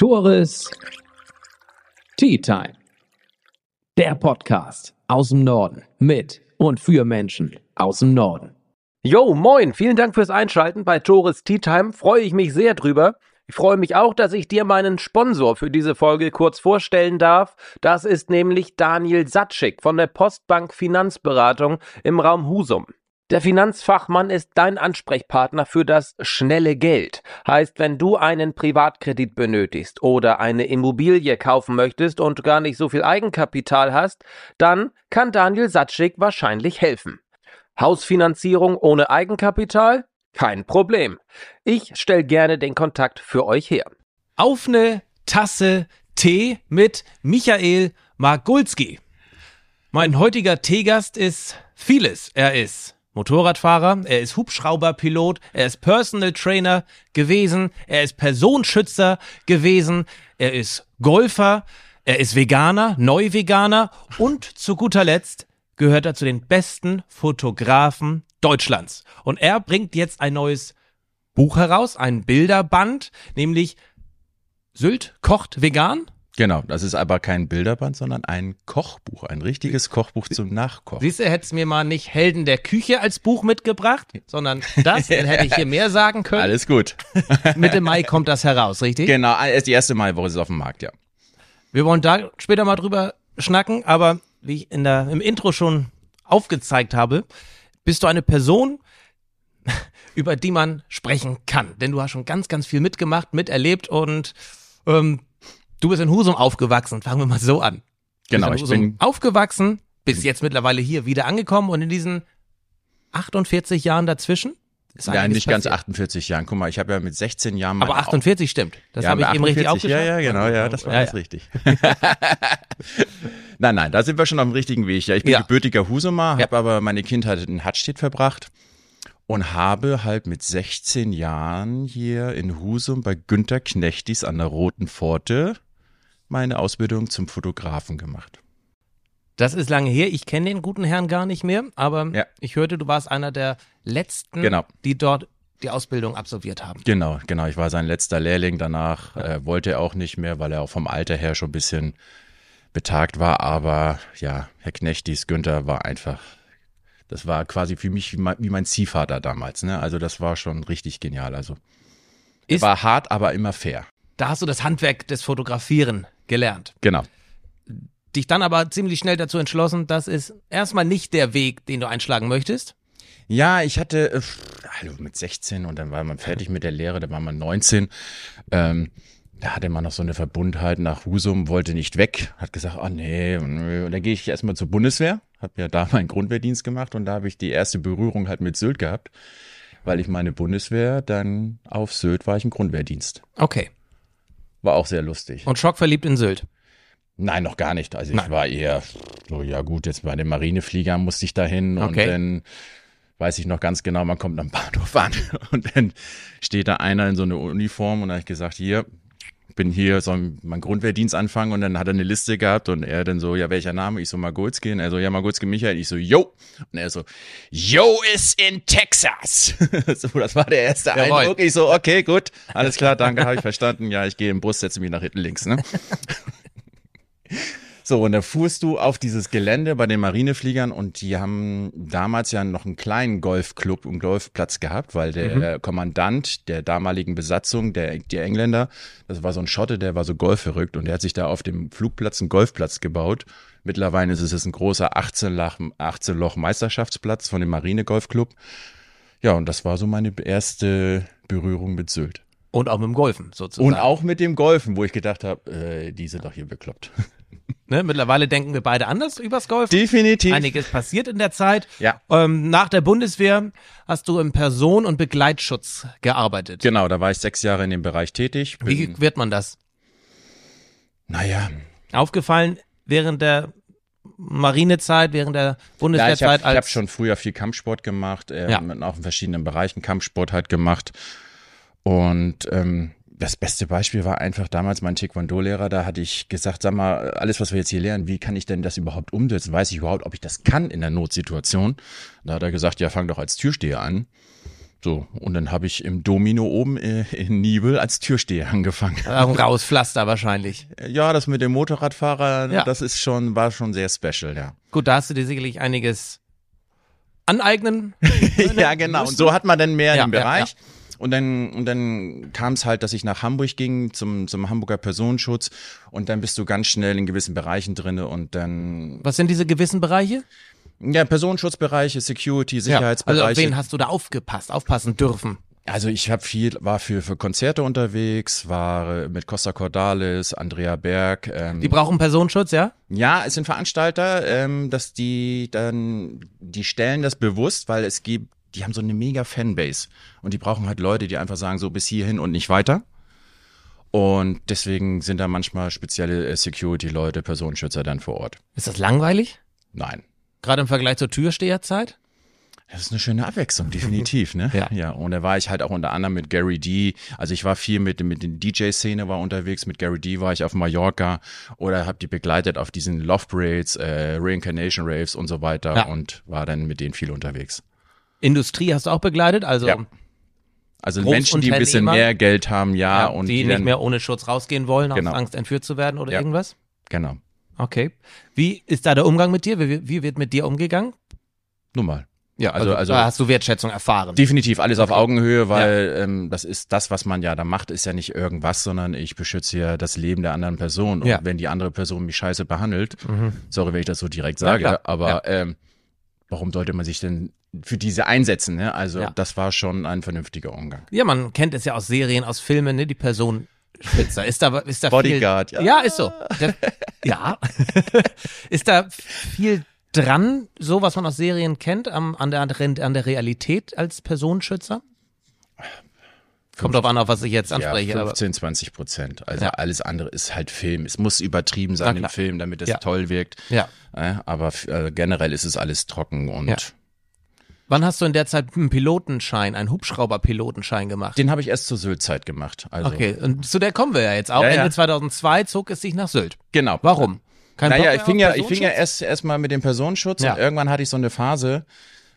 Tores Tea Time. Der Podcast aus dem Norden mit und für Menschen aus dem Norden. Yo, moin, vielen Dank fürs Einschalten bei Tores Tea Time. Freue ich mich sehr drüber. Ich freue mich auch, dass ich dir meinen Sponsor für diese Folge kurz vorstellen darf. Das ist nämlich Daniel Satschik von der Postbank Finanzberatung im Raum Husum. Der Finanzfachmann ist dein Ansprechpartner für das schnelle Geld. Heißt, wenn du einen Privatkredit benötigst oder eine Immobilie kaufen möchtest und gar nicht so viel Eigenkapital hast, dann kann Daniel Satschik wahrscheinlich helfen. Hausfinanzierung ohne Eigenkapital? Kein Problem. Ich stelle gerne den Kontakt für euch her. Auf eine Tasse Tee mit Michael Magulski. Mein heutiger Teegast ist vieles. Er ist Motorradfahrer, er ist Hubschrauberpilot, er ist Personal Trainer gewesen, er ist Personenschützer gewesen, er ist Golfer, er ist Veganer, Neuveganer und zu guter Letzt gehört er zu den besten Fotografen Deutschlands. Und er bringt jetzt ein neues Buch heraus, ein Bilderband, nämlich Sylt kocht vegan. Genau, das ist aber kein Bilderband, sondern ein Kochbuch, ein richtiges Kochbuch zum Nachkochen. Siehst du, hättest mir mal nicht Helden der Küche als Buch mitgebracht, sondern das, dann hätte ich hier mehr sagen können. Alles gut. Mitte Mai kommt das heraus, richtig? Genau, erst die erste Maiwoche ist es auf dem Markt, ja. Wir wollen da später mal drüber schnacken, aber wie ich in der, im Intro schon aufgezeigt habe, bist du eine Person, über die man sprechen kann. Denn du hast schon ganz, ganz viel mitgemacht, miterlebt und ähm, du bist in Husum aufgewachsen. Fangen wir mal so an. Genau, ich bin aufgewachsen, bis jetzt mittlerweile hier wieder angekommen und in diesen 48 Jahren dazwischen ist ja, nicht ganz passiert. 48 Jahren. Guck mal, ich habe ja mit 16 Jahren Aber 48 stimmt. Das Ja, habe ich mit eben richtig 48, aufgeschrieben. Ja, ja, genau, ja, das war Ja, alles ja. richtig. nein, nein, da sind wir schon auf dem richtigen Weg. Ja, ich bin gebürtiger Husumer, habe aber meine Kindheit in Hattstedt verbracht und habe halt mit 16 Jahren hier in Husum bei Günter Knechtis an der Roten Pforte meine Ausbildung zum Fotografen gemacht. Das ist lange her. Ich kenne den guten Herrn gar nicht mehr, aber Ja. ich hörte, du warst einer der letzten, Genau. die dort die Ausbildung absolviert haben. Genau, genau. Ich war sein letzter Lehrling. Danach äh, wollte er auch nicht mehr, weil er auch vom Alter her schon ein bisschen betagt war. Aber ja, Herr Knechtis, Günther war einfach, das war quasi für mich wie mein, wie mein Ziehvater damals. Ne? Also das war schon richtig genial. Also Ist- war hart, aber immer fair. Da hast du das Handwerk des Fotografieren gelernt. Genau. Dich dann aber ziemlich schnell dazu entschlossen, das ist erstmal nicht der Weg, den du einschlagen möchtest. Ja, ich hatte, äh, also mit 16 und dann war man fertig mit der Lehre, da war man 19. Ähm, da hatte man noch so eine Verbundheit nach Husum, wollte nicht weg, hat gesagt, ah nee. Und dann gehe ich erstmal zur Bundeswehr, habe ja da meinen Grundwehrdienst gemacht und da habe ich die erste Berührung halt mit Sylt gehabt, weil ich meine Bundeswehr dann auf Sylt war ich im Grundwehrdienst. Okay. War auch sehr lustig. Und schockverliebt in Sylt. Nein, noch gar nicht. Also ich Nein. war eher so, ja gut, jetzt bei den Marinefliegern musste ich dahin und Okay. dann weiß ich noch ganz genau, man kommt am Bahnhof an und dann steht da einer in so eine Uniform und dann habe ich gesagt, hier, bin hier, soll mein Grundwehrdienst anfangen und dann hat er eine Liste gehabt und er dann so, ja, welcher Name? Ich so, Magulski und er so, ja, Magulski Michael. Ich so, yo. Und er so, yo ist in Texas. so, das war der erste Jawohl. Eindruck. Ich so, okay, gut, alles klar, danke, habe ich verstanden. Ja, ich gehe im Bus, setze mich nach hinten links, ne? So, und da fuhrst du auf dieses Gelände bei den Marinefliegern und die haben damals ja noch einen kleinen Golfclub und Golfplatz gehabt, weil der Kommandant der damaligen Besatzung, der, der Engländer, das war so ein Schotte, der war so golfverrückt und der hat sich da auf dem Flugplatz einen Golfplatz gebaut. Mittlerweile ist es ein großer 18-Loch 18 Loch Meisterschaftsplatz von dem Marine-Golfclub. Ja, und das war so meine erste Berührung mit Sylt. Und auch mit dem Golfen sozusagen. Und auch mit dem Golfen, wo ich gedacht habe, äh, die sind doch hier bekloppt. Ne? Mittlerweile denken wir beide anders übers Golfen. Definitiv. Einiges passiert in der Zeit. Ja. Ähm, nach der Bundeswehr hast du im Person- und Begleitschutz gearbeitet. Genau, da war ich sechs Jahre in dem Bereich tätig. Bin, Wie wird man das? naja, Aufgefallen während der Marinezeit, während der ja, ich Bundeswehrzeit habe hab schon früher viel Kampfsport gemacht, ähm, Ja. auch in verschiedenen Bereichen Kampfsport halt gemacht. Und ähm, das beste Beispiel war einfach damals mein Taekwondo-Lehrer, da hatte ich gesagt, sag mal, alles, was wir jetzt hier lernen, wie kann ich denn das überhaupt umsetzen? Weiß ich überhaupt, ob ich das kann in der Notsituation? Da hat er gesagt, ja, fang doch als Türsteher an. So, und dann habe ich im Domino oben äh, in Nibel als Türsteher angefangen. Auch raus Pflaster wahrscheinlich. Ja, das mit dem Motorradfahrer, Ja. das ist schon, war schon sehr special, ja. Gut, da hast du dir sicherlich einiges aneignen. ja, genau. Und so hat man dann mehr Ja, ja, Bereich. Und dann, und dann kam es halt, dass ich nach Hamburg ging zum, zum Hamburger Personenschutz und dann bist du ganz schnell in gewissen Bereichen drinne und dann, Was sind diese gewissen Bereiche? ja, Personenschutzbereiche, Security, Also Sicherheitsbereiche. auf wen hast du da aufgepasst, aufpassen dürfen? Also ich habe viel, war für, für Konzerte unterwegs, war mit Costa Cordalis, Andrea Berg. Ähm, Die brauchen Personenschutz, ja? ja, es sind Veranstalter, ähm, dass die dann, die stellen das bewusst, weil es gibt, die haben so eine mega Fanbase und die brauchen halt Leute, die einfach sagen, so bis hierhin und nicht weiter. Und deswegen sind da manchmal spezielle äh, Security-Leute, Personenschützer dann vor Ort. Ist das langweilig? Nein. Gerade im Vergleich zur Türsteherzeit? Das ist eine schöne Abwechslung, definitiv, ne? Ja. ja. Und da war ich halt auch unter anderem mit Gary D. Also ich war viel mit, mit den DJ-Szene war unterwegs. Mit Gary D war ich auf Mallorca oder habe die begleitet auf diesen Loft Raids, äh, Reincarnation Raves und so weiter Ja. und war dann mit denen viel unterwegs. Industrie hast du auch begleitet, also Ja. Also Menschen, die ein bisschen mehr Geld haben, ja, ja, und die, die, nicht mehr ohne Schutz rausgehen wollen, Genau. aus Angst entführt zu werden oder Ja. irgendwas? genau. Okay. Wie ist da der Umgang mit dir? Wie, wie wird mit dir umgegangen? Nur mal. Ja, also- also- da hast du Wertschätzung erfahren. Definitiv alles auf Augenhöhe, weil ähm, das ist das, was man ja da macht, ist ja nicht irgendwas, sondern ich beschütze ja das Leben der anderen Person. Und Ja. wenn die andere Person mich scheiße behandelt, sorry, wenn ich das so direkt Ja, sage, klar. aber ähm, warum sollte man sich denn für diese einsetzen? Ne? Also Ja. das war schon ein vernünftiger Umgang. Ja, man kennt es ja aus Serien, aus Filmen, ne? Die Personenschützer. Ist da, ist da Bodyguard, viel, ja. ja. ist so. Das, ja. ist da viel dran, so was man aus Serien kennt, am, an, der, an der Realität als Personenschützer? Kommt drauf an, auf was ich jetzt anspreche. ja, aber 15, 20 Prozent. Also Ja. alles andere ist halt Film. Es muss übertrieben sein im. Film, damit es Ja. toll wirkt. ja. Äh, aber äh, generell ist es alles trocken und. Wann hast du in der Zeit einen Pilotenschein, einen Hubschrauber-Pilotenschein gemacht? den habe ich erst zur Sylt-Zeit gemacht. Also, Okay, und zu der kommen wir ja jetzt auch. Ja, ja. Ende 2002 zog es sich nach Sylt. Genau. Warum? Kein Naja, ich fing ja, ich fing ja Personenschutz? erst erstmal mit dem Personenschutz Ja. und irgendwann hatte ich so eine Phase,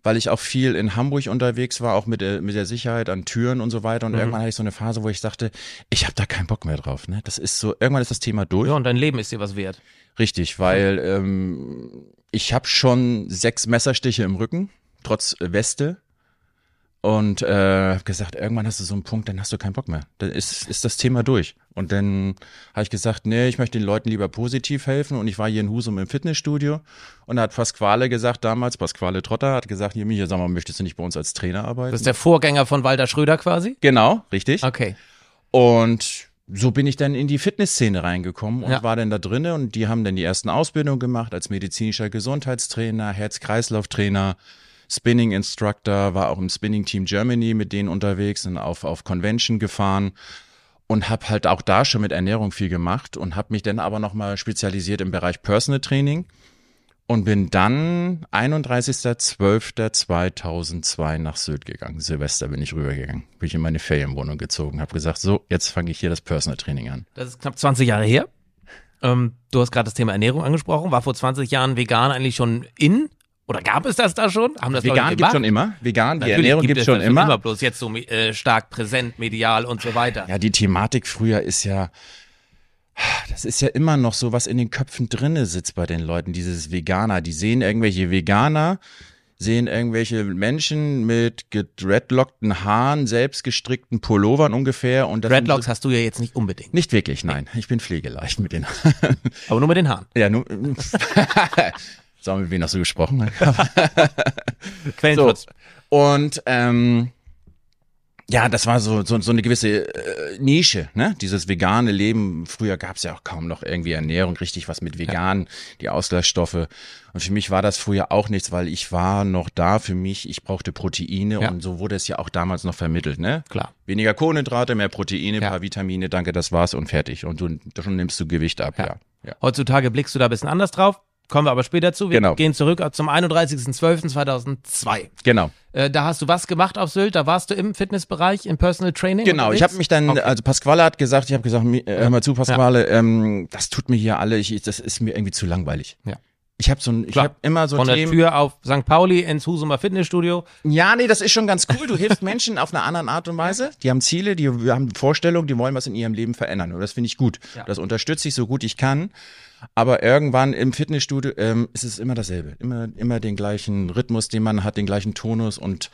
weil ich auch viel in Hamburg unterwegs war, auch mit der, mit der Sicherheit an Türen und so weiter. Und Mhm. irgendwann hatte ich so eine Phase, wo ich dachte, ich habe da keinen Bock mehr drauf. Ne? Das ist so, irgendwann ist das Thema durch. Ja, und dein Leben ist dir was wert. Richtig, weil ähm, ich habe schon sechs Messerstiche im Rücken, trotz äh, Weste. Und äh, gesagt, irgendwann hast du so einen Punkt, dann hast du keinen Bock mehr. Dann ist, ist das Thema durch. Und dann habe ich gesagt, nee, ich möchte den Leuten lieber positiv helfen. Und ich war hier in Husum im Fitnessstudio. Und da hat Pasquale gesagt damals, Pasquale Trotter hat gesagt, hier, Micha, sag mal, möchtest du nicht bei uns als Trainer arbeiten? Das ist der Vorgänger von Walter Schröder quasi? genau, richtig. Okay. Und so bin ich dann in die Fitnessszene reingekommen und Ja. war dann da drinne und die haben dann die ersten Ausbildungen gemacht als medizinischer Gesundheitstrainer, Herz-Kreislauf-Trainer, Spinning Instructor, war auch im Spinning Team Germany mit denen unterwegs und auf, auf Convention gefahren und habe halt auch da schon mit Ernährung viel gemacht und habe mich dann aber nochmal spezialisiert im Bereich Personal Training und bin dann 31.12.2002 nach Sylt gegangen. Silvester bin ich rübergegangen. Bin ich in meine Ferienwohnung gezogen. Habe gesagt, so, jetzt fange ich hier das Personal Training an. Das ist knapp 20 Jahre her. Ähm, du hast gerade das Thema Ernährung angesprochen. War vor 20 Jahren vegan eigentlich schon in? Oder gab es das da schon? Haben das Vegan gibt gemacht? schon immer. Vegan, die Natürlich Ernährung gibt es schon das immer. immer. Bloß jetzt so äh, stark präsent, medial und so weiter. Ja, die Thematik früher ist ja, das ist ja immer noch so, was in den Köpfen drinne sitzt bei den Leuten, dieses Veganer. Die sehen irgendwelche Veganer, sehen irgendwelche Menschen mit gedreadlockten Haaren, selbst gestrickten Pullovern ungefähr. Und Dreadlocks so, hast du ja jetzt nicht unbedingt. nicht wirklich, nein. Ich bin pflegeleicht mit den Haaren. Aber nur mit den Haaren. Ja, nur. Mal, mit wem hast du gesprochen? Quellenschutz. Und ähm, ja, das war so, so, so eine gewisse äh, Nische, ne? Dieses vegane Leben. Früher gab es ja auch kaum noch irgendwie Ernährung, richtig was mit vegan, die Ausgleichsstoffe. Und für mich war das früher auch nichts, weil ich war noch da für mich, ich brauchte Proteine Ja. und so wurde es ja auch damals noch vermittelt, ne? Klar. Weniger Kohlenhydrate, mehr Proteine, Ja. paar Vitamine, danke, das war's und fertig. Und du, schon nimmst du Gewicht ab, ja. ja. Heutzutage blickst du da ein bisschen anders drauf. Kommen wir aber später zu. Wir Genau. gehen zurück zum 31.12.2002. Genau. Äh, da hast du was gemacht auf Sylt? Da warst du im Fitnessbereich, im Personal Training? Genau, ich unterwegs? habe mich dann, Okay. also Pasquale hat gesagt, ich habe gesagt, äh, hör mal zu, Pasquale, ähm, das tut mir hier alle, ich, das ist mir irgendwie zu langweilig. Ja. Ich habe so ein, ich habe immer so Von der Themen. Tür auf St. Pauli ins Husumer Fitnessstudio. Ja, nee, das ist schon ganz cool. Du hilfst Menschen auf eine andere Art und Weise. Die haben Ziele, die haben Vorstellungen, die wollen was in ihrem Leben verändern. Und das finde ich gut. Das unterstütze ich so gut ich kann. Aber irgendwann im Fitnessstudio ähm, ist es immer dasselbe. Immer, immer den gleichen Rhythmus, den man hat, den gleichen Tonus. Und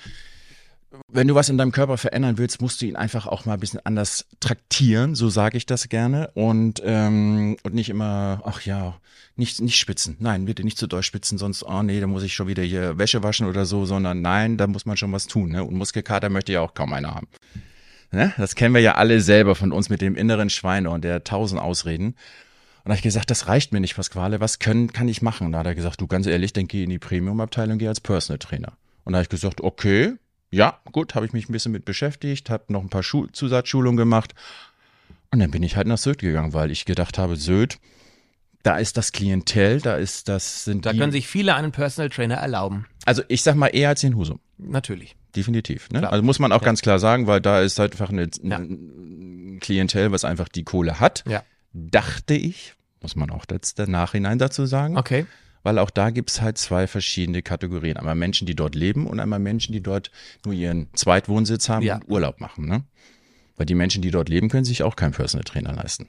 wenn du was in deinem Körper verändern willst, musst du ihn einfach auch mal ein bisschen anders traktieren. So sage ich das gerne. Und, ähm, und nicht immer, ach ja, nicht, nicht spitzen. Nein, bitte nicht zu doll spitzen, sonst, oh nee, da muss ich schon wieder hier Wäsche waschen oder so, sondern nein, da muss man schon was tun. Ne? Und Muskelkater möchte ja auch kaum einer haben. Ne? Das kennen wir ja alle selber von uns mit dem inneren Schweinehund, der tausend Ausreden. Und da habe ich gesagt, das reicht mir nicht, Pasquale, was können, kann ich machen? Da hat er gesagt, du ganz ehrlich, dann geh in die Premium-Abteilung, geh als Personal Trainer. Und da habe ich gesagt, okay, ja, gut, habe ich mich ein bisschen mit beschäftigt, habe noch ein paar Schu Zusatzschulungen gemacht. Und dann bin ich halt nach Sylt gegangen, weil ich gedacht habe, Sylt, da ist das Klientel, da ist das, sind Da die, können sich viele einen Personal Trainer erlauben. also ich sag mal eher als in Husum. Natürlich. Definitiv. Ne? Also muss man auch Ja. ganz klar sagen, weil da ist halt einfach eine, Ja. ein Klientel, was einfach die Kohle hat. Ja. Dachte ich, muss man auch jetzt der Nachhinein dazu sagen. Okay. Weil auch da gibt's halt zwei verschiedene Kategorien. Einmal Menschen, die dort leben und einmal Menschen, die dort nur ihren Zweitwohnsitz haben Ja. und Urlaub machen. Ne? Weil die Menschen, die dort leben, können sich auch keinen Personal Trainer leisten.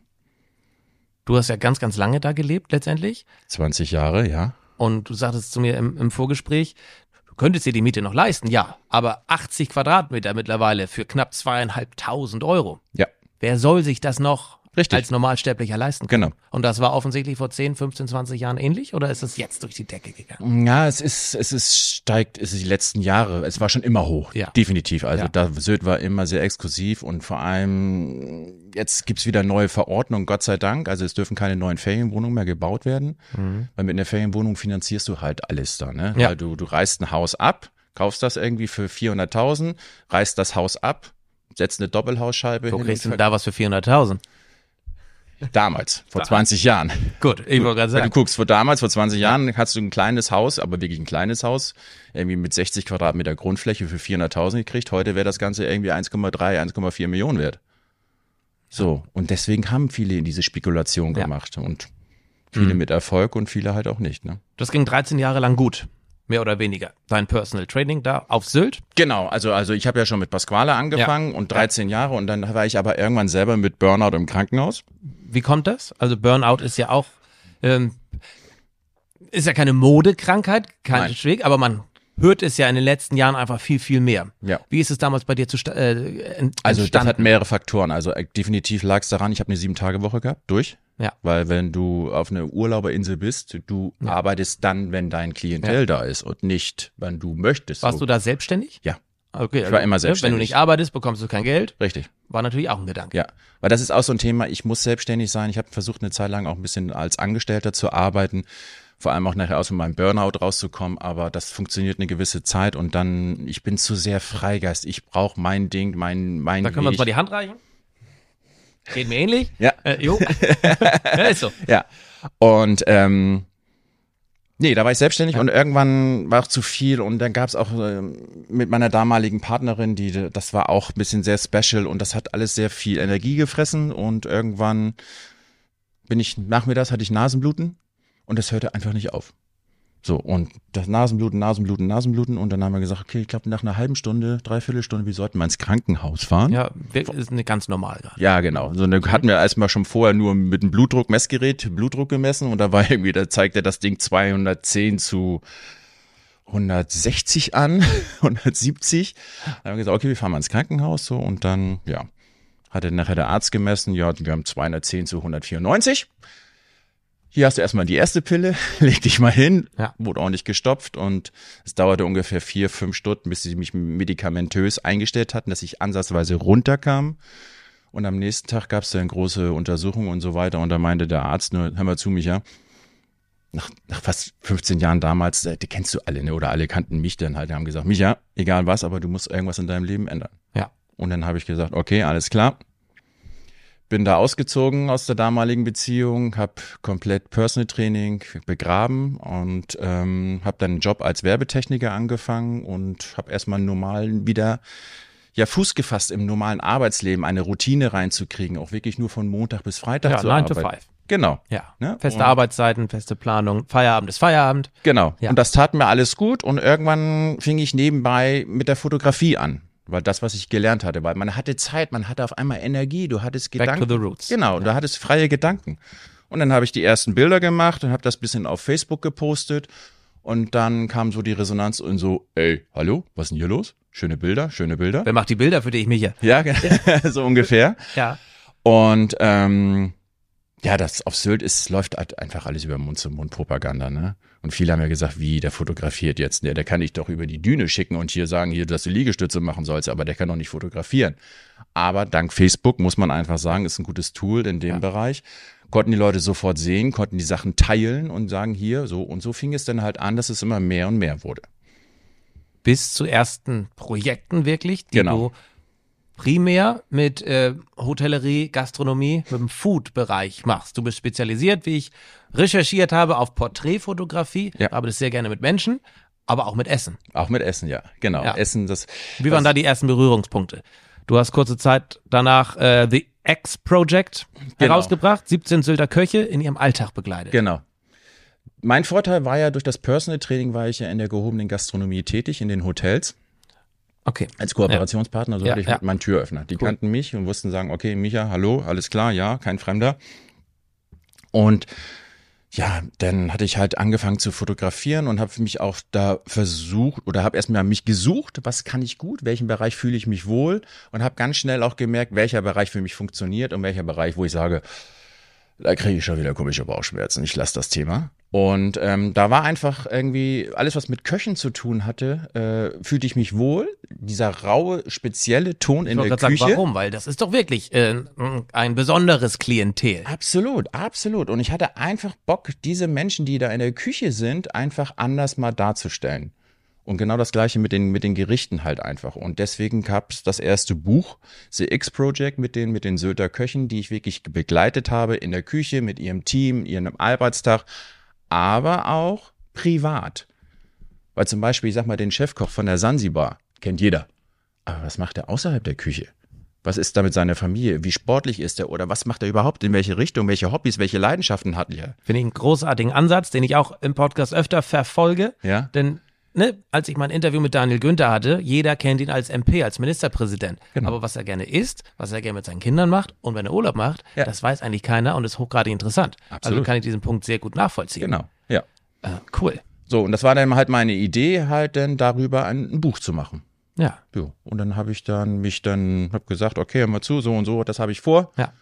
Du hast ja ganz, ganz lange da gelebt letztendlich. 20 Jahre, ja. Und du sagtest zu mir im, im Vorgespräch, du könntest dir die Miete noch leisten, ja. Aber 80 Quadratmeter mittlerweile für knapp zweieinhalbtausend Euro. Ja, Wer soll sich das noch Richtig. als Normalsterblicher leisten können? genau. Und das war offensichtlich vor 10, 15, 20 Jahren ähnlich oder ist das jetzt durch die Decke gegangen? Ja, es ist, es ist steigt, es ist die letzten Jahre, es war schon immer hoch. Ja. Definitiv. Also Ja. da Sylt war immer sehr exklusiv und vor allem jetzt gibt's wieder neue Verordnungen, Gott sei Dank. Also es dürfen keine neuen Ferienwohnungen mehr gebaut werden. Weil mit einer Ferienwohnung finanzierst du halt alles da, ne? Ja. Weil du, du reißt ein Haus ab, kaufst das irgendwie für 400.000, reißt das Haus ab, setzt eine Doppelhausscheibe Wo hin. kriegst du da was für 400.000? Damals, vor 20 Jahren. Gut, ich wollte gerade Wenn du sagen. guckst, vor damals, vor 20 Jahren, hast du ein kleines Haus, aber wirklich ein kleines Haus, irgendwie mit 60 Quadratmeter Grundfläche für 400.000 gekriegt. Heute wäre das Ganze irgendwie 1,3, 1,4 Millionen wert. So. Und deswegen haben viele in diese Spekulation Ja. gemacht und viele Mhm. mit Erfolg und viele halt auch nicht, ne? Das ging 13 Jahre lang gut. Mehr oder weniger. Dein Personal Training da auf Sylt. Genau, also, also ich habe ja schon mit Pasquale angefangen und 13 Jahre und dann war ich aber irgendwann selber mit Burnout im Krankenhaus. Wie kommt das? Also Burnout ist ja auch, ähm, ist ja keine Modekrankheit, kein Nein. Schweg, aber man hört es ja in den letzten Jahren einfach viel, viel mehr. Ja. Wie ist es damals bei dir zu äh, ent Also das entstanden? hat mehrere Faktoren. Also äh, definitiv lag es daran, ich habe eine Sieben-Tage-Woche gehabt, durch. Ja. Weil wenn du auf einer Urlauberinsel bist, du Ja. arbeitest dann, wenn dein Klientel Ja. da ist und nicht, wenn du möchtest. Warst so. du da selbstständig? Ja, Okay. war immer ne, Wenn selbstständig. du nicht arbeitest, bekommst du kein Geld. richtig. War natürlich auch ein Gedanke. Ja, weil das ist auch so ein Thema, ich muss selbstständig sein. Ich habe versucht, eine Zeit lang auch ein bisschen als Angestellter zu arbeiten, vor allem auch nachher aus meinem Burnout rauszukommen, aber das funktioniert eine gewisse Zeit und dann, ich bin zu sehr Freigeist. Ich brauche mein Ding, mein, mein Da können wir uns Weg. mal die Hand reichen. Geht mir ähnlich. Ja. Äh, jo. ja, ist so. Ja. Und ähm, nee, da war ich selbstständig und irgendwann war auch zu viel und dann gab's auch ähm, mit meiner damaligen Partnerin, die das war auch ein bisschen sehr special und das hat alles sehr viel Energie gefressen und irgendwann bin ich nachmittags hatte ich Nasenbluten und das hörte einfach nicht auf. So, und das Nasenbluten, Nasenbluten, Nasenbluten. Und dann haben wir gesagt, okay, ich glaube, nach einer halben Stunde, dreiviertel Stunde, wir sollten mal ins Krankenhaus fahren. Ja, ist nicht ganz normal gerade. Ja, genau. So eine hatten wir erstmal schon vorher nur mit einem Blutdruckmessgerät Blutdruck gemessen und da war irgendwie, da zeigte das Ding 210 zu 160 an, 170. Dann haben wir gesagt, okay, wir fahren mal ins Krankenhaus so und dann, ja, hatte nachher der Arzt gemessen, ja, wir haben 210 zu 194. Hier hast du erstmal die erste Pille, leg dich mal hin, Ja. wurde ordentlich gestopft und es dauerte ungefähr vier, fünf Stunden, bis sie mich medikamentös eingestellt hatten, dass ich ansatzweise runterkam. Und am nächsten Tag gab es dann große Untersuchungen und so weiter. Und da meinte der Arzt nur, hör mal zu, Micha, nach, nach fast 15 Jahren damals, äh, die kennst du alle, ne? Oder alle kannten mich dann halt, die haben gesagt, Micha, egal was, aber du musst irgendwas in deinem Leben ändern. Ja. Und dann habe ich gesagt, okay, alles klar. Bin da ausgezogen aus der damaligen Beziehung, habe komplett Personal Training begraben und ähm, habe dann einen Job als Werbetechniker angefangen und habe erstmal einen normalen wieder ja Fuß gefasst im normalen Arbeitsleben, eine Routine reinzukriegen, auch wirklich nur von Montag bis Freitag Ja, zu 9 to arbeiten. 5. Genau. Ja. Ne? Feste Und- Arbeitszeiten, feste Planung, Feierabend ist Feierabend. Genau. Ja. Und das tat mir alles gut und irgendwann fing ich nebenbei mit der Fotografie an. Weil das, was ich gelernt hatte, weil man hatte Zeit, man hatte auf einmal Energie, du hattest Back Gedanken. to the roots. Genau, du hattest freie Gedanken. Und dann habe ich die ersten Bilder gemacht und habe das bisschen auf Facebook gepostet. Und dann kam so die Resonanz und so, ey, hallo, was ist denn hier los? Schöne Bilder, schöne Bilder. Wer macht die Bilder für dich, Micha? Ja, so ungefähr. Ja. Und ähm, ja, das auf Sylt ist, läuft halt einfach alles über Mund-zu-Mund-Propaganda, ne? Und viele haben ja gesagt, wie, der fotografiert jetzt, der, der kann dich doch über die Düne schicken und hier sagen, hier, dass du Liegestütze machen sollst, aber der kann doch nicht fotografieren. Aber dank Facebook muss man einfach sagen, ist ein gutes Tool in dem Bereich. Konnten die Leute sofort sehen, konnten die Sachen teilen und sagen, hier, so und so fing es dann halt an, dass es immer mehr und mehr wurde. Bis zu ersten Projekten wirklich, die Genau. du primär mit äh, Hotellerie, Gastronomie, mit dem Food-Bereich machst. Du bist spezialisiert, wie ich recherchiert habe, auf Porträtfotografie, Ja. aber das sehr gerne mit Menschen, aber auch mit Essen. Auch mit Essen, ja. Genau. Ja. Essen, das. Wie waren da die ersten Berührungspunkte? Du hast kurze Zeit danach äh, The X Project Genau. herausgebracht, 17 Sylter Köche in ihrem Alltag begleitet. Genau. Mein Vorteil war ja, durch das Personal Training war ich ja in der gehobenen Gastronomie tätig, in den Hotels. Okay. Als Kooperationspartner, so Ja, hatte ich ja. halt meinen Türöffner. Die kannten mich und wussten sagen, okay, Micha, hallo, alles klar, ja, kein Fremder. Und ja, dann hatte ich halt angefangen zu fotografieren und habe mich auch da versucht oder habe erstmal mich gesucht, was kann ich gut, welchen Bereich fühle ich mich wohl und habe ganz schnell auch gemerkt, welcher Bereich für mich funktioniert und welcher Bereich, wo ich sage, da kriege ich schon wieder komische Bauchschmerzen. Ich lasse das Thema. Und ähm, da war einfach irgendwie alles, was mit Köchen zu tun hatte, äh, fühlte ich mich wohl. Dieser raue, spezielle Ton Ich in der Küche. sagen, warum? Weil das ist doch wirklich äh, ein besonderes Klientel. Absolut, absolut. Und ich hatte einfach Bock, diese Menschen, die da in der Küche sind, einfach anders mal darzustellen. Und genau das gleiche mit den, mit den Gerichten halt einfach. Und deswegen gab es das erste Buch, The X Project, mit den, mit den Sylter Köchen, die ich wirklich begleitet habe in der Küche, mit ihrem Team, ihrem Arbeitstag, aber auch privat. Weil zum Beispiel, ich sag mal, den Chefkoch von der Sansibar kennt jeder. Aber was macht er außerhalb der Küche? Was ist da mit seiner Familie? Wie sportlich ist er? Oder was macht er überhaupt? In welche Richtung? Welche Hobbys? Welche Leidenschaften hat er? Finde ich einen großartigen Ansatz, den ich auch im Podcast öfter verfolge. Ja. Denn ne, als ich mein Interview mit Daniel Günther hatte, jeder kennt ihn als MP, als Ministerpräsident. Genau. Aber was er gerne isst, was er gerne mit seinen Kindern macht und wenn er Urlaub macht, Ja. das weiß eigentlich keiner und ist hochgradig interessant. Also Absolut. kann ich diesen Punkt sehr gut nachvollziehen. Genau. Ja. Äh, cool. So, und das war dann halt meine Idee, halt dann darüber ein, ein Buch zu machen. Ja. Jo. Und dann habe ich dann mich dann, hab gesagt, okay, hör mal zu, so und so, das habe ich vor. Ja.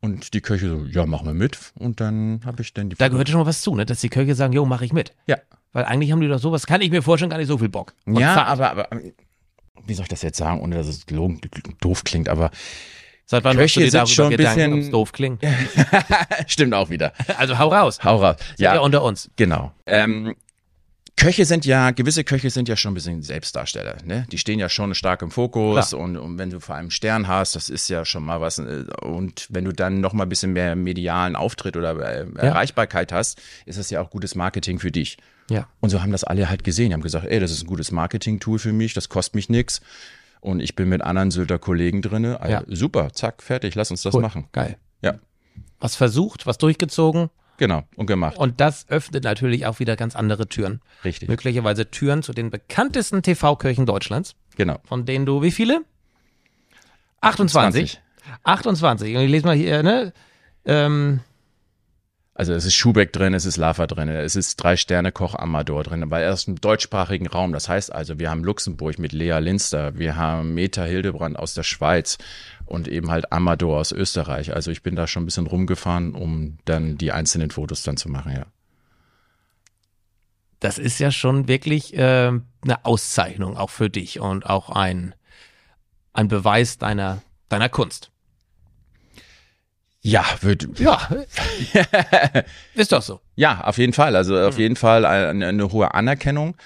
Und die Köche so, ja, machen wir mit. Und dann habe ich dann die Da gehört schon mal was zu, ne? dass die Köche sagen, jo, mache ich mit. Ja. Weil eigentlich haben die doch sowas, kann ich mir vorstellen, gar nicht so viel Bock. Und Ja, aber, aber, wie soll ich das jetzt sagen, ohne dass es gelogen, doof klingt, aber Seit wann Köche machst du dir schon ein Gedanken, bisschen- doof klingt? stimmt auch wieder. Also hau raus. Hau raus. Ja. unter uns. Genau. Ähm, Köche sind ja, gewisse Köche sind ja schon ein bisschen Selbstdarsteller, ne? Die stehen ja schon stark im Fokus und, und wenn du vor allem Stern hast, das ist ja schon mal was. äh, Und wenn du dann noch mal ein bisschen mehr medialen Auftritt oder äh, Erreichbarkeit hast, ist das ja auch gutes Marketing für dich. Ja. Und so haben das alle halt gesehen. Die haben gesagt, ey, das ist ein gutes Marketing-Tool für mich, das kostet mich nix. Und ich bin mit anderen Sylter Kollegen drinne. Also, Ja. Super, zack, fertig, lass uns das Cool. machen. Geil. Ja, Was versucht, was durchgezogen genau. Und gemacht. und das öffnet natürlich auch wieder ganz andere Türen. Richtig. Möglicherweise Türen zu den bekanntesten TV-Kirchen Deutschlands, Genau. von denen du wie viele? 28. 28. Und ich lese mal hier, ne? Ähm, Also es ist Schubeck drin, es ist Lava drin, es ist Drei-Sterne-Koch Amador drin, aber er ist im deutschsprachigen Raum. Das heißt also, wir haben Luxemburg mit Lea Linster, wir haben Meta Hildebrand aus der Schweiz und eben halt Amador aus Österreich. Also ich bin da schon ein bisschen rumgefahren, um dann die einzelnen Fotos dann zu machen, ja. das ist ja schon wirklich ähm, eine Auszeichnung auch für dich und auch ein, ein Beweis deiner, deiner Kunst. Ja, wird, Ja, ist doch so. Ja, auf jeden Fall. Also auf jeden Fall eine, eine hohe Anerkennung.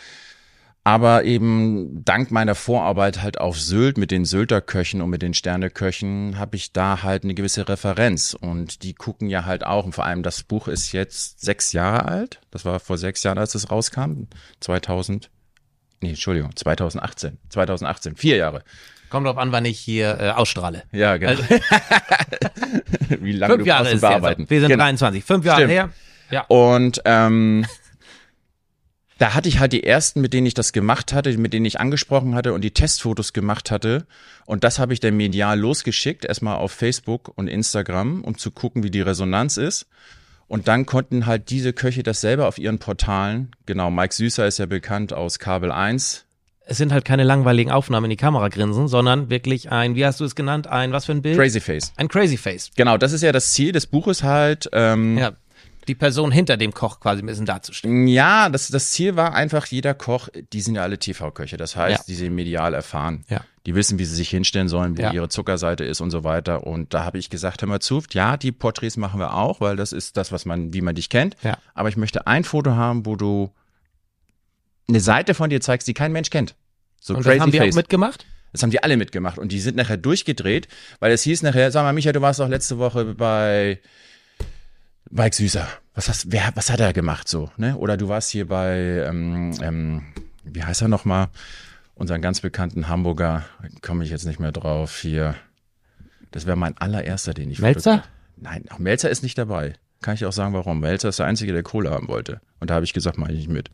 Aber eben dank meiner Vorarbeit halt auf Sylt mit den Sylter Köchen und mit den Sterneköchen habe ich da halt eine gewisse Referenz. Und die gucken ja halt auch. Und vor allem das Buch ist jetzt sechs Jahre alt. Das war vor sechs Jahren, als es rauskam. 2000, nee, Entschuldigung, 2018. 2018, vier Jahre. Kommt drauf an, wann ich hier äh, ausstrahle. Ja, genau. Wie lange Fünf du Jahre es bearbeiten. jetzt. Wir sind Genau. 23. Fünf Jahre Stimmt. her. Ja. Und ähm, da hatte ich halt die ersten, mit denen ich das gemacht hatte, mit denen ich angesprochen hatte und die Testfotos gemacht hatte. Und das habe ich dann medial losgeschickt, erstmal auf Facebook und Instagram, um zu gucken, wie die Resonanz ist. Und dann konnten halt diese Köche das selber auf ihren Portalen, genau, Mike Süßer ist ja bekannt aus Kabel 1. Es sind halt keine langweiligen Aufnahmen in die Kamera grinsen, sondern wirklich ein, wie hast du es genannt, ein was für ein Bild? Crazy Face. Ein Crazy Face. Genau, das ist ja das Ziel des Buches halt. Ähm, Ja. Die Person hinter dem Koch quasi ein bisschen darzustellen. Ja, das, das Ziel war einfach, jeder Koch, die sind ja alle TV-Köche. Das heißt, Ja. die sind medial erfahren. Ja. Die wissen, wie sie sich hinstellen sollen, wo Ja. ihre Zuckerseite ist und so weiter. Und da habe ich gesagt, hör mal zu, ja, die Porträts machen wir auch, weil das ist das, was man, wie man dich kennt. Ja. Aber ich möchte ein Foto haben, wo du eine Seite von dir zeigst, die kein Mensch kennt. So Und das haben die face. auch mitgemacht? Das haben die alle mitgemacht und die sind nachher durchgedreht, weil es hieß nachher, sag mal, Micha, du warst doch letzte Woche bei Mike Süßer. Was hast, wer, was hat er gemacht so, ne? Oder du warst hier bei, ähm, ähm, wie heißt er nochmal? Unseren ganz bekannten Hamburger, komme ich jetzt nicht mehr drauf, hier. Das wäre mein allererster, den ich Melzer? Nein, auch Melzer ist nicht dabei. Kann ich auch sagen, warum. Melzer ist der Einzige, der Kohle haben wollte. Und da habe ich gesagt, mache ich nicht mit.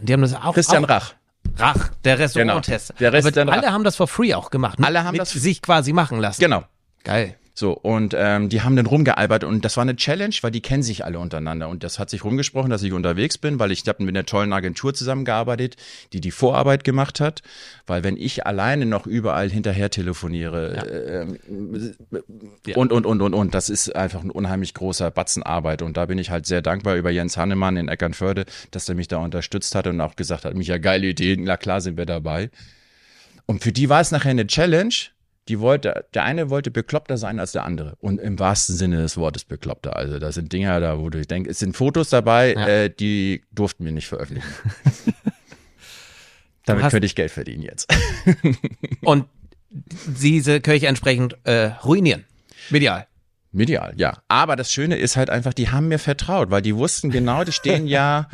Die haben das auch. Christian auch, Rach. Rach, der Restauranttester. Genau. Der Rest Aber alle haben das for free auch gemacht. ne? Alle haben Mit das- sich quasi machen lassen. Genau. Geil. So, und ähm, die haben dann rumgealbert und das war eine Challenge, weil die kennen sich alle untereinander. Und das hat sich rumgesprochen, dass ich unterwegs bin, weil ich habe mit einer tollen Agentur zusammengearbeitet, die die Vorarbeit gemacht hat. Weil wenn ich alleine noch überall hinterher telefoniere Ja. und, und, und, und, und, das ist einfach ein unheimlich großer Batzen Arbeit. Und da bin ich halt sehr dankbar über Jens Hannemann in Eckernförde, dass er mich da unterstützt hat und auch gesagt hat, Micha, geile Idee, na klar sind wir dabei. Und für die war es nachher eine Challenge. Die wollte, der eine wollte bekloppter sein als der andere. Und im wahrsten Sinne des Wortes bekloppter. Also da sind Dinger da, wo du denkst, es sind Fotos dabei, Ja. äh, die durften wir nicht veröffentlichen. Damit könnte ich Geld verdienen jetzt. Und diese Köche entsprechend äh, ruinieren. Medial. Medial, ja. Aber das Schöne ist halt einfach, die haben mir vertraut, weil die wussten genau, die stehen ja,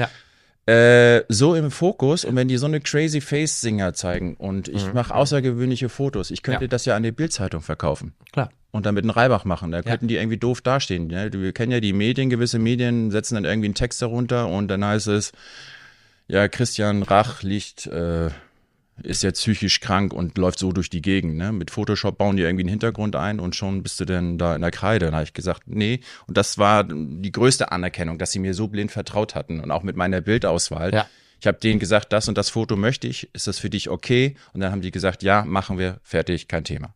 Äh, so im Fokus. Und wenn die so eine crazy Face-Singer zeigen und ich mache außergewöhnliche Fotos, ich könnte Ja. das ja an die Bildzeitung verkaufen. Klar. und damit einen Reibach machen. Da könnten die irgendwie doof dastehen. Ne? Wir kennen ja die Medien, gewisse Medien setzen dann irgendwie einen Text darunter und dann heißt es, ja, Christian Rach liegt, äh, ist jetzt psychisch krank und läuft so durch die Gegend. Ne? Mit Photoshop bauen die irgendwie einen Hintergrund ein und schon bist du dann da in der Kreide. Dann habe ich gesagt, nee. Und das war die größte Anerkennung, dass sie mir so blind vertraut hatten und auch mit meiner Bildauswahl. Ja. Ich habe denen gesagt, das und das Foto möchte ich. Ist das für dich okay? Und dann haben die gesagt, ja, machen wir, fertig, kein Thema.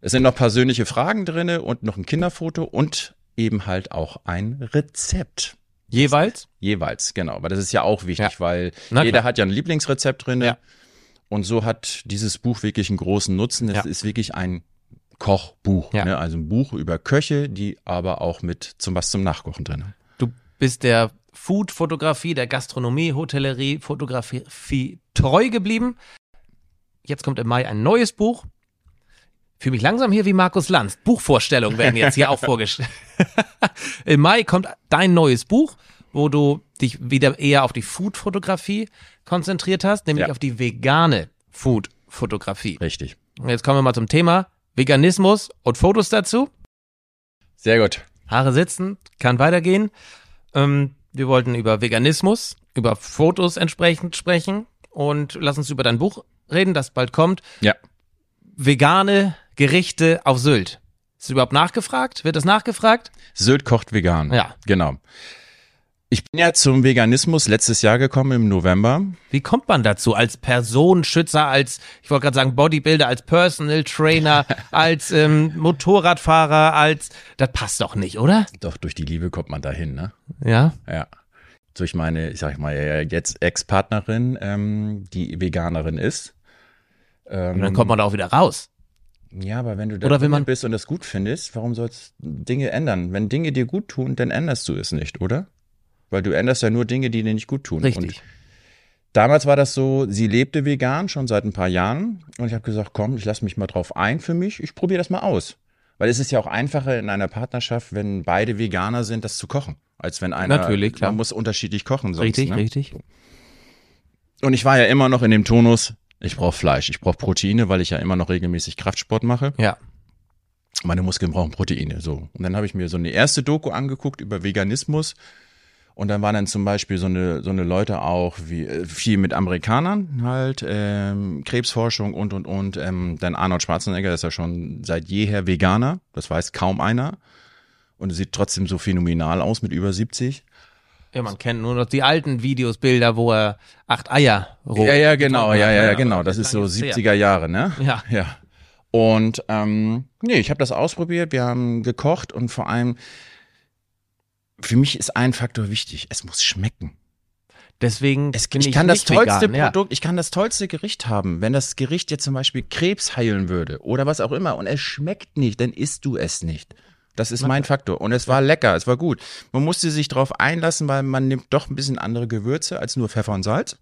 Es sind noch persönliche Fragen drinne und noch ein Kinderfoto und eben halt auch ein Rezept. Jeweils? Jeweils, genau. Weil das ist ja auch wichtig, Ja. weil Na jeder klar. hat ja ein Lieblingsrezept drinne. Ja. Und so hat dieses Buch wirklich einen großen Nutzen. Es Ja. ist wirklich ein Kochbuch. Ne? Also ein Buch über Köche, die aber auch mit zum was zum Nachkochen drin haben. Du bist der Food-Fotografie, der Gastronomie, Hotellerie, Fotografie treu geblieben. Jetzt kommt im Mai ein neues Buch. Fühle mich langsam hier wie Markus Lanz. Buchvorstellungen werden jetzt hier auch vorgestellt. Im Mai kommt dein neues Buch, wo du dich wieder eher auf die Food-Fotografie konzentriert hast, nämlich Ja. auf die vegane Food-Fotografie. Richtig. Und jetzt kommen wir mal zum Thema Veganismus und Fotos dazu. Sehr gut. Haare sitzen, kann weitergehen. Ähm, wir wollten über Veganismus, über Fotos entsprechend sprechen und lass uns über dein Buch reden, das bald kommt. Ja. Vegane Gerichte auf Sylt. Ist überhaupt nachgefragt? Wird das nachgefragt? Sylt kocht vegan. Ja. Genau. Ich bin ja zum Veganismus letztes Jahr gekommen im November. Wie kommt man dazu? Als Personenschützer, als, ich wollte gerade sagen, Bodybuilder, als Personal Trainer, als ähm, Motorradfahrer, als, das passt doch nicht, oder? Doch durch die Liebe kommt man dahin, ne? Ja. Ja. Durch meine, ich sag mal, äh, jetzt Ex-Partnerin, ähm, die Veganerin ist. Ähm, Und dann kommt man da auch wieder raus. Ja, aber wenn du da Oder wenn man- bist und das gut findest, warum sollst Dinge ändern? Wenn Dinge dir gut tun, dann änderst du es nicht, oder? Weil du änderst ja nur Dinge, die dir nicht gut tun. Richtig. Und damals war das so, sie lebte vegan schon seit ein paar Jahren und ich habe gesagt, komm, ich lasse mich mal drauf ein für mich, ich probiere das mal aus. Weil es ist ja auch einfacher in einer Partnerschaft, wenn beide Veganer sind, das zu kochen, als wenn einer Natürlich, klar. man muss unterschiedlich kochen sonst, richtig, ne? richtig. Und ich war ja immer noch in dem Tonus, Ich brauche Fleisch, ich brauche Proteine, weil ich ja immer noch regelmäßig Kraftsport mache. Ja. Meine Muskeln brauchen Proteine. So. Und dann habe ich mir so eine erste Doku angeguckt über Veganismus. Und dann waren dann zum Beispiel so eine, so eine Leute auch wie äh, viel mit Amerikanern halt, ähm, Krebsforschung und und und. Ähm, dann Arnold Schwarzenegger ist ja schon seit jeher Veganer, das weiß kaum einer. Und sieht trotzdem so phänomenal aus mit über 70. Ja, man kennt nur noch die alten Videos, Bilder, wo er acht Eier roh Ja, ja, genau, ja, ja, ja, aber genau. Das ist so lange her. 70er Jahre, ne? Ja. Ja. Und ähm, nee, ich habe das ausprobiert, wir haben gekocht und vor allem für mich ist ein Faktor wichtig, es muss schmecken. Deswegen Es, ich, ich kann das tollste vegan, ja. Produkt, ich kann das tollste Gericht haben. Wenn das Gericht jetzt zum Beispiel Krebs heilen würde oder was auch immer und es schmeckt nicht, dann isst du es nicht. Das ist mein Faktor. Und es war lecker, es war gut. Man musste sich darauf einlassen, weil man nimmt doch ein bisschen andere Gewürze als nur Pfeffer und Salz.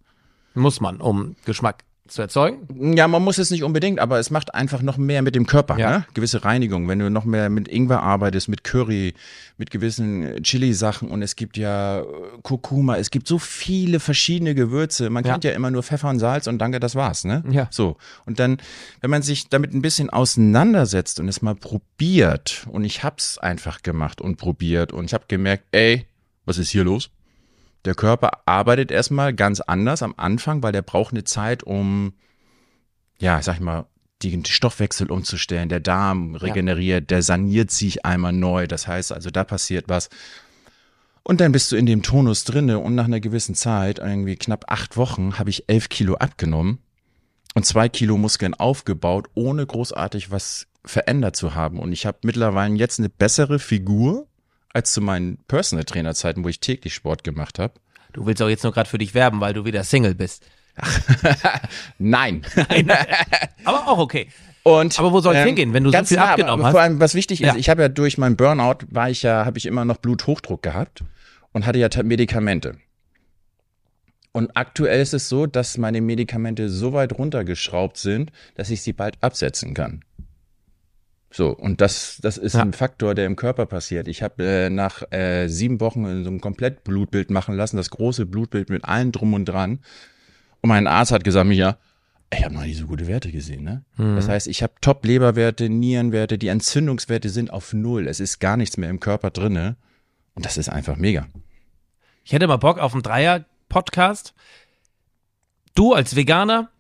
Muss man, um Geschmack zu erzeugen. Ja, man muss es nicht unbedingt, aber es macht einfach noch mehr mit dem Körper, Ja. ne? Gewisse Reinigung. Wenn du noch mehr mit Ingwer arbeitest, mit Curry, mit gewissen Chili-Sachen und es gibt ja äh, Kurkuma, es gibt so viele verschiedene Gewürze. Man Ja. kennt ja immer nur Pfeffer und Salz und danke, das war's, ne? Ja. So. Und dann, wenn man sich damit ein bisschen auseinandersetzt und es mal probiert, und ich hab's einfach gemacht und probiert und ich habe gemerkt, ey, was ist hier los? Der Körper arbeitet erstmal ganz anders am Anfang, weil der braucht eine Zeit, um, ja, sag ich mal, den Stoffwechsel umzustellen. Der Darm regeneriert, der saniert sich einmal neu. Das heißt also, da passiert was. Und dann bist du in dem Tonus drinne und nach einer gewissen Zeit, irgendwie knapp acht Wochen, habe ich elf Kilo abgenommen und zwei Kilo Muskeln aufgebaut, ohne großartig was verändert zu haben. Und ich habe mittlerweile jetzt eine bessere Figur als zu meinen Personal Trainer Zeiten, wo ich täglich Sport gemacht habe. Du willst auch jetzt nur gerade für dich werben, weil du wieder Single bist. Nein. Aber auch okay. Und, Aber wo soll's hingehen, wenn du so viel nah, abgenommen hast? Vor allem, was wichtig ist, Ja. ich habe ja durch meinen Burnout war ich ja, habe ich immer noch Bluthochdruck gehabt und hatte ja Medikamente. Und aktuell ist es so, dass meine Medikamente so weit runtergeschraubt sind, dass ich sie bald absetzen kann. So, und das, das ist Ja. ein Faktor, der im Körper passiert. Ich habe äh, nach äh, sieben Wochen so ein Komplettblutbild machen lassen, das große Blutbild mit allem drum und dran. Und mein Arzt hat gesagt, Micha, ich habe noch nie so gute Werte gesehen. Ne? Das heißt, ich habe Top-Leberwerte, Nierenwerte, die Entzündungswerte sind auf Null. Es ist gar nichts mehr im Körper drinne. Und das ist einfach mega. Ich hätte mal Bock auf einen Dreier-Podcast. Du als Veganer,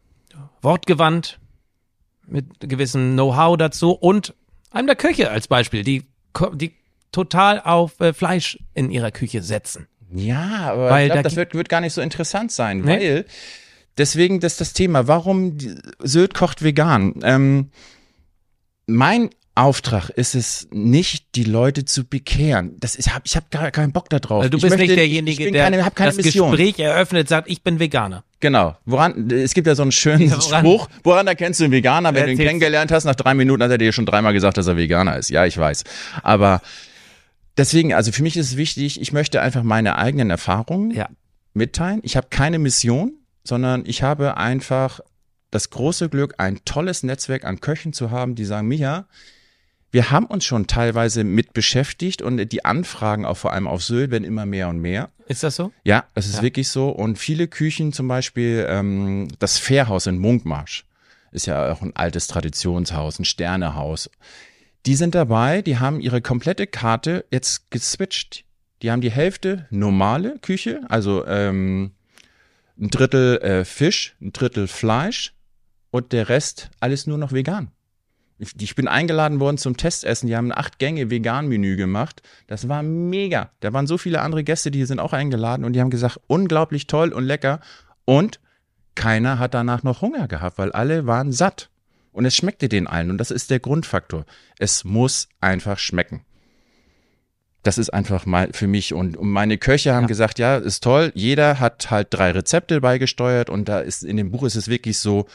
wortgewandt, mit gewissem Know-how dazu und einem der Köche als Beispiel, die, die total auf äh, Fleisch in ihrer Küche setzen. Ja, aber Weil ich da glaube, das gi- wird, wird gar nicht so interessant sein, Nee. weil deswegen das das Thema, warum die- Sylt kocht vegan. Ähm, mein Auftrag ist es nicht, die Leute zu bekehren. Das ist, hab, ich habe gar keinen Bock darauf. Also du ich bist möchte, nicht derjenige, der keine, keine das Mission. Gespräch eröffnet, sagt, ich bin Veganer. Genau. Woran, es gibt ja so einen schönen Ja, woran- Spruch, woran erkennst du einen Veganer, wenn du ihn kennengelernt hast, nach drei Minuten hat er dir schon dreimal gesagt, dass er Veganer ist. Ja, ich weiß. Aber deswegen, also für mich ist es wichtig, ich möchte einfach meine eigenen Erfahrungen Ja. mitteilen. Ich habe keine Mission, sondern ich habe einfach das große Glück, ein tolles Netzwerk an Köchen zu haben, die sagen, Micha, wir haben uns schon teilweise mit beschäftigt und die Anfragen auch vor allem auf Sylt werden immer mehr und mehr. Ist das so? Ja, das ist Ja. wirklich so. Und viele Küchen, zum Beispiel ähm, das Fährhaus in Munkmarsch, ist ja auch ein altes Traditionshaus, ein Sternehaus. Die sind dabei, die haben ihre komplette Karte jetzt geswitcht. Die haben die Hälfte normale Küche, also ähm, ein Drittel äh, Fisch, ein Drittel Fleisch und der Rest alles nur noch vegan. Ich, ich bin eingeladen worden zum Testessen. Die haben ein acht Gänge Vegan-Menü gemacht. Das war mega. Da waren so viele andere Gäste, die sind auch eingeladen und die haben gesagt, unglaublich toll und lecker. Und keiner hat danach noch Hunger gehabt, weil alle waren satt. Und es schmeckte den allen. Und das ist der Grundfaktor. Es muss einfach schmecken. Das ist einfach mal für mich. Und, und meine Köche haben Ja. gesagt, ja, ist toll. Jeder hat halt drei Rezepte beigesteuert. Und da ist in dem Buch ist es wirklich so,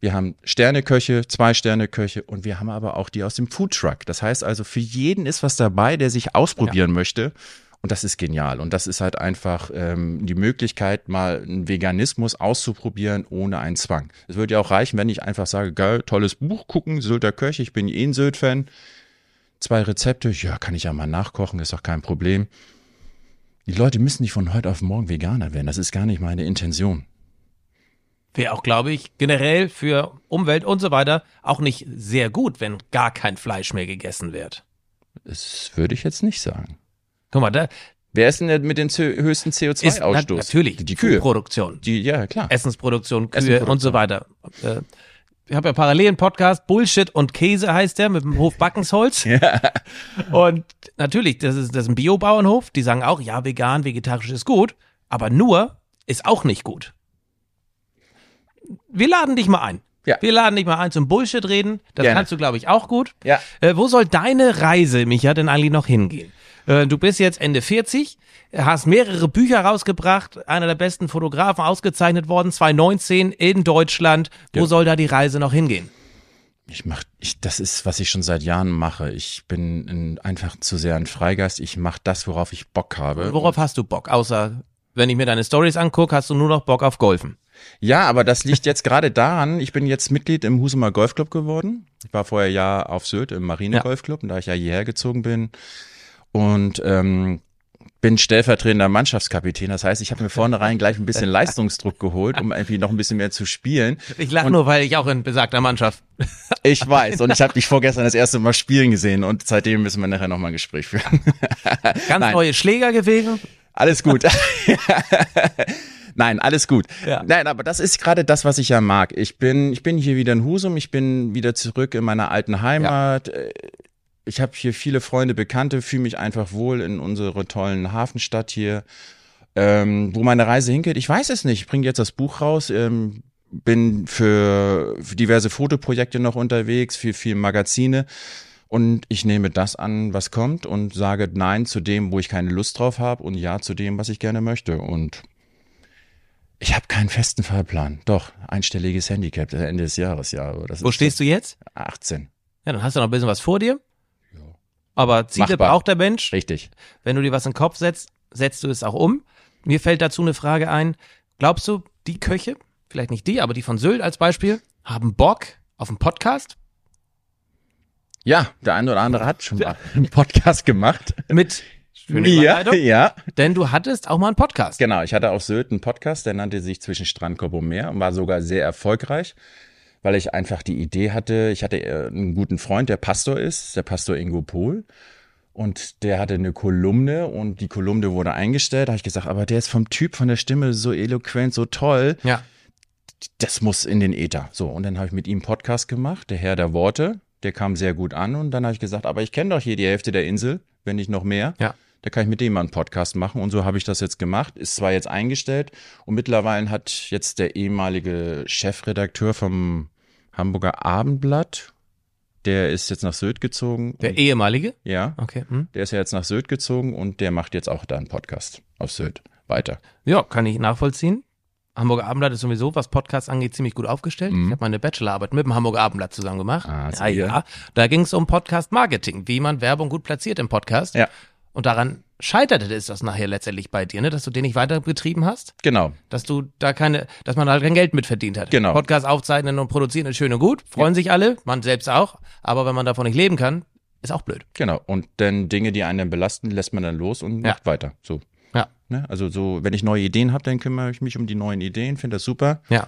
wir haben Sterneköche, zwei Sterneköche und wir haben aber auch die aus dem Foodtruck. Das heißt also, für jeden ist was dabei, der sich ausprobieren möchte. Und das ist genial. Und das ist halt einfach ähm, die Möglichkeit, mal einen Veganismus auszuprobieren ohne einen Zwang. Es würde ja auch reichen, wenn ich einfach sage, geil, tolles Buch gucken, Sylter Köche, ich bin eh ein Sylt-Fan. Zwei Rezepte, ja, kann ich ja mal nachkochen, ist doch kein Problem. Die Leute müssen nicht von heute auf morgen Veganer werden. Das ist gar nicht meine Intention. Wäre auch, glaube ich, generell für Umwelt und so weiter auch nicht sehr gut, wenn gar kein Fleisch mehr gegessen wird. Das würde ich jetzt nicht sagen. Guck mal, da Wer ist denn der mit dem höchsten ist na, CO2-Ausstoß? natürlich Die Kühe. Produktion, Die, ja, klar. Essensproduktion, Kühe Essensproduktion. und so weiter. Äh, Ich habe ja parallel einen Podcast, Bullshit und Käse heißt der, mit dem Hof Backensholz. Und natürlich, das ist, das ist ein Biobauernhof, die sagen auch, ja, vegan, vegetarisch ist gut, aber nur ist auch nicht gut. Wir laden dich mal ein. Ja. Wir laden dich mal ein zum Bullshit reden. Das Gerne. kannst du, glaube ich, auch gut. Ja. Äh, wo soll deine Reise, Micha, denn eigentlich noch hingehen? Äh, du bist jetzt Ende 40, hast mehrere Bücher rausgebracht, einer der besten Fotografen ausgezeichnet worden, 2019 in Deutschland. Wo Ja. soll da die Reise noch hingehen? Ich mach, ich, das ist, was ich schon seit Jahren mache. Ich bin ein, einfach zu sehr ein Freigeist. Ich mache das, worauf ich Bock habe. Worauf hast du Bock? Außer, wenn ich mir deine Stories angucke, hast du nur noch Bock auf Golfen. Ja, aber das liegt jetzt gerade daran, ich bin jetzt Mitglied im Husumer Golfclub geworden. Ich war vorher ja auf Sylt im Marine. Golfclub und da ich ja hierher gezogen bin und ähm, bin stellvertretender Mannschaftskapitän. Das heißt, ich habe mir vornherein gleich ein bisschen Leistungsdruck geholt, um irgendwie noch ein bisschen mehr zu spielen. Ich lache nur, weil ich auch in besagter Mannschaft. Ich weiß und ich habe dich vorgestern das erste Mal spielen gesehen und seitdem müssen wir nachher nochmal ein Gespräch führen. Ganz Nein. neue Schläger gewesen. Alles gut. Nein, alles gut. Ja. Nein, aber das ist gerade das, was ich ja mag. Ich bin, ich bin hier wieder in Husum, ich bin wieder zurück in meiner alten Heimat. Äh, Ich habe hier viele Freunde, Bekannte, fühle mich einfach wohl in unserer tollen Hafenstadt hier. Ähm, wo meine Reise hingeht, ich weiß es nicht. Ich bringe jetzt das Buch raus, ähm, bin für, für diverse Fotoprojekte noch unterwegs, für viele Magazine. Und ich nehme das an, was kommt und sage Nein zu dem, wo ich keine Lust drauf habe und Ja zu dem, was ich gerne möchte. Und ich habe keinen festen Fahrplan. Doch, einstelliges Handicap Ende des Jahres, ja. Wo stehst du jetzt? 18. Ja, dann hast du noch ein bisschen was vor dir. Aber Ziele Machbar. braucht der Mensch. Richtig. Wenn du dir was in den Kopf setzt, setzt du es auch um. Mir fällt dazu eine Frage ein. Glaubst du, die Köche, vielleicht nicht die, aber die von Sylt als Beispiel, haben Bock auf einen Podcast? Ja, der eine oder andere hat schon mal einen Podcast gemacht. Mit schöne Ja, ja. Denn du hattest auch mal einen Podcast. Genau, ich hatte auf Sylt einen Podcast, der nannte sich Zwischen Strandkorb und Meer und war sogar sehr erfolgreich, weil ich einfach die Idee hatte, ich hatte äh, einen guten Freund, der Pastor ist, der Pastor Ingo Pohl. Und der hatte eine Kolumne und die Kolumne wurde eingestellt. Da habe ich gesagt, aber der ist vom Typ, von der Stimme so eloquent, so toll. Ja. Das muss in den Äther. So, und dann habe ich mit ihm einen Podcast gemacht, der Herr der Worte. Der kam sehr gut an und dann habe ich gesagt, aber ich kenne doch hier die Hälfte der Insel, wenn nicht noch mehr. Ja. Da kann ich mit dem mal einen Podcast machen und so habe ich das jetzt gemacht. Ist zwar jetzt eingestellt und mittlerweile hat jetzt der ehemalige Chefredakteur vom Hamburger Abendblatt, der ist jetzt nach Sylt gezogen. Der ehemalige? ja, Okay. Hm. der ist ja jetzt nach Sylt gezogen und der macht jetzt auch da einen Podcast auf Sylt weiter. Ja, kann ich nachvollziehen. Hamburger Abendblatt ist sowieso, was Podcasts angeht, ziemlich gut aufgestellt. Ich habe meine Bachelorarbeit mit dem Hamburger Abendblatt zusammen gemacht. Mhm. Ah, ja, ja. Da ging es um Podcast-Marketing, wie man Werbung gut platziert im Podcast. Ja. Und daran scheiterte es das nachher letztendlich bei dir, ne? dass du den nicht weiter betrieben hast, Genau. dass du da keine, dass man halt kein Geld mit verdient hat. Genau. Podcast aufzeichnen und produzieren ist schön und gut, freuen sich alle, man selbst auch, aber wenn man davon nicht leben kann, ist auch blöd. Genau. Und dann Dinge, die einen dann belasten, lässt man dann los und Ja. macht weiter. So. Ja. Ne? Also so, wenn ich neue Ideen habe, dann kümmere ich mich um die neuen Ideen, finde das super. Ja.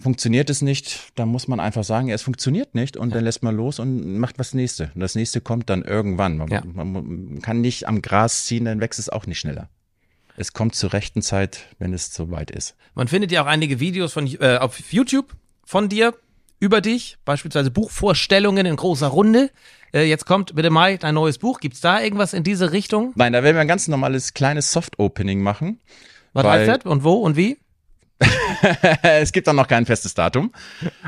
Funktioniert es nicht, dann muss man einfach sagen, es funktioniert nicht und dann lässt man los und macht was nächste. Und das nächste kommt dann irgendwann. Man, Ja. man, kann nicht am Gras ziehen, dann wächst es auch nicht schneller. Es kommt zur rechten Zeit, wenn es soweit ist. Man findet ja auch einige Videos von, äh, auf YouTube von dir über dich, beispielsweise Buchvorstellungen in großer Runde. Äh, jetzt kommt bitte Mai dein neues Buch. Gibt's da irgendwas in diese Richtung? Nein, da werden wir ein ganz normales kleines Soft-Opening machen. Was heißt das? Und wo und wie? es gibt dann noch kein festes Datum.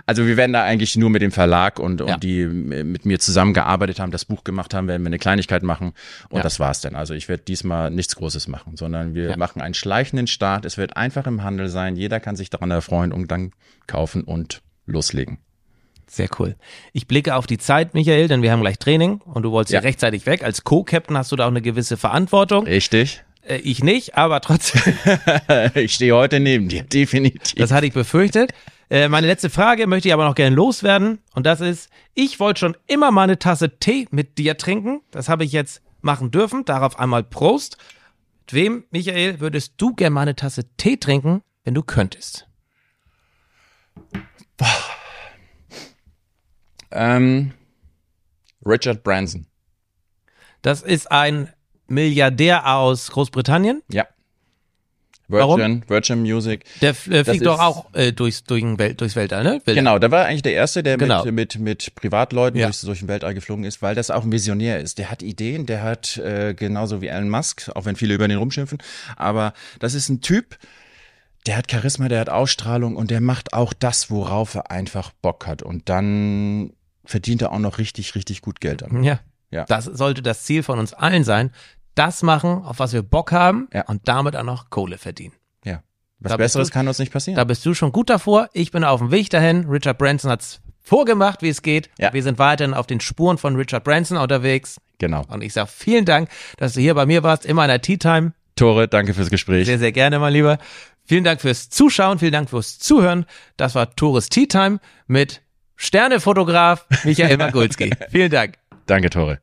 Also wir werden da eigentlich nur mit dem Verlag und, und Ja. die mit mir zusammengearbeitet haben, das Buch gemacht haben, werden wir eine Kleinigkeit machen und Ja. das war's dann. Also ich werde diesmal nichts Großes machen, sondern wir Ja. machen einen schleichenden Start. Es wird einfach im Handel sein. Jeder kann sich daran erfreuen und dann kaufen und loslegen. Sehr cool. Ich blicke auf die Zeit, Michael, denn wir haben gleich Training und du wolltest ja, Ja. rechtzeitig weg. Als Co-Captain hast du da auch eine gewisse Verantwortung. Richtig? Äh, ich nicht, aber trotzdem, ich stehe heute neben dir, definitiv. das hatte ich befürchtet. Äh, meine letzte Frage möchte ich aber noch gerne loswerden und das ist, ich wollte schon immer mal eine Tasse Tee mit dir trinken. Das habe ich jetzt machen dürfen. Darauf einmal Prost. Mit wem, Michael, würdest du gerne mal eine Tasse Tee trinken, wenn du könntest? Ähm, Richard Branson. Das ist ein Milliardär aus Großbritannien. Ja. Warum? Virgin, Virgin Music. Der äh, fliegt doch auch äh, durchs, durch Welt, durchs Weltall, ne? Weltall. Genau, der war eigentlich der Erste, der Genau. mit, mit, mit Privatleuten Ja. durchs, durch den Weltall geflogen ist, weil das auch ein Visionär ist. Der hat Ideen, der hat äh, genauso wie Elon Musk, auch wenn viele über den rumschimpfen, aber das ist ein Typ, der hat Charisma, der hat Ausstrahlung und der macht auch das, worauf er einfach Bock hat. Und dann verdient er auch noch richtig, richtig gut Geld damit. Ja. Ja. Das sollte das Ziel von uns allen sein. Das machen, auf was wir Bock haben Ja. und damit auch noch Kohle verdienen. Ja. Was Da Besseres du- kann uns nicht passieren. Da bist du schon gut davor. Ich bin auf dem Weg dahin. Richard Branson hat's vorgemacht, wie es geht. Ja. Wir sind weiterhin auf den Spuren von Richard Branson unterwegs. genau. Und ich sag vielen Dank, dass du hier bei mir warst in meiner Tea Time. Tore, danke fürs Gespräch. Sehr, sehr gerne, mein Lieber. Vielen Dank fürs Zuschauen, vielen Dank fürs Zuhören. Das war Tores Tea Time mit Sternefotograf Michael Magulski. vielen Dank. Danke, Tore.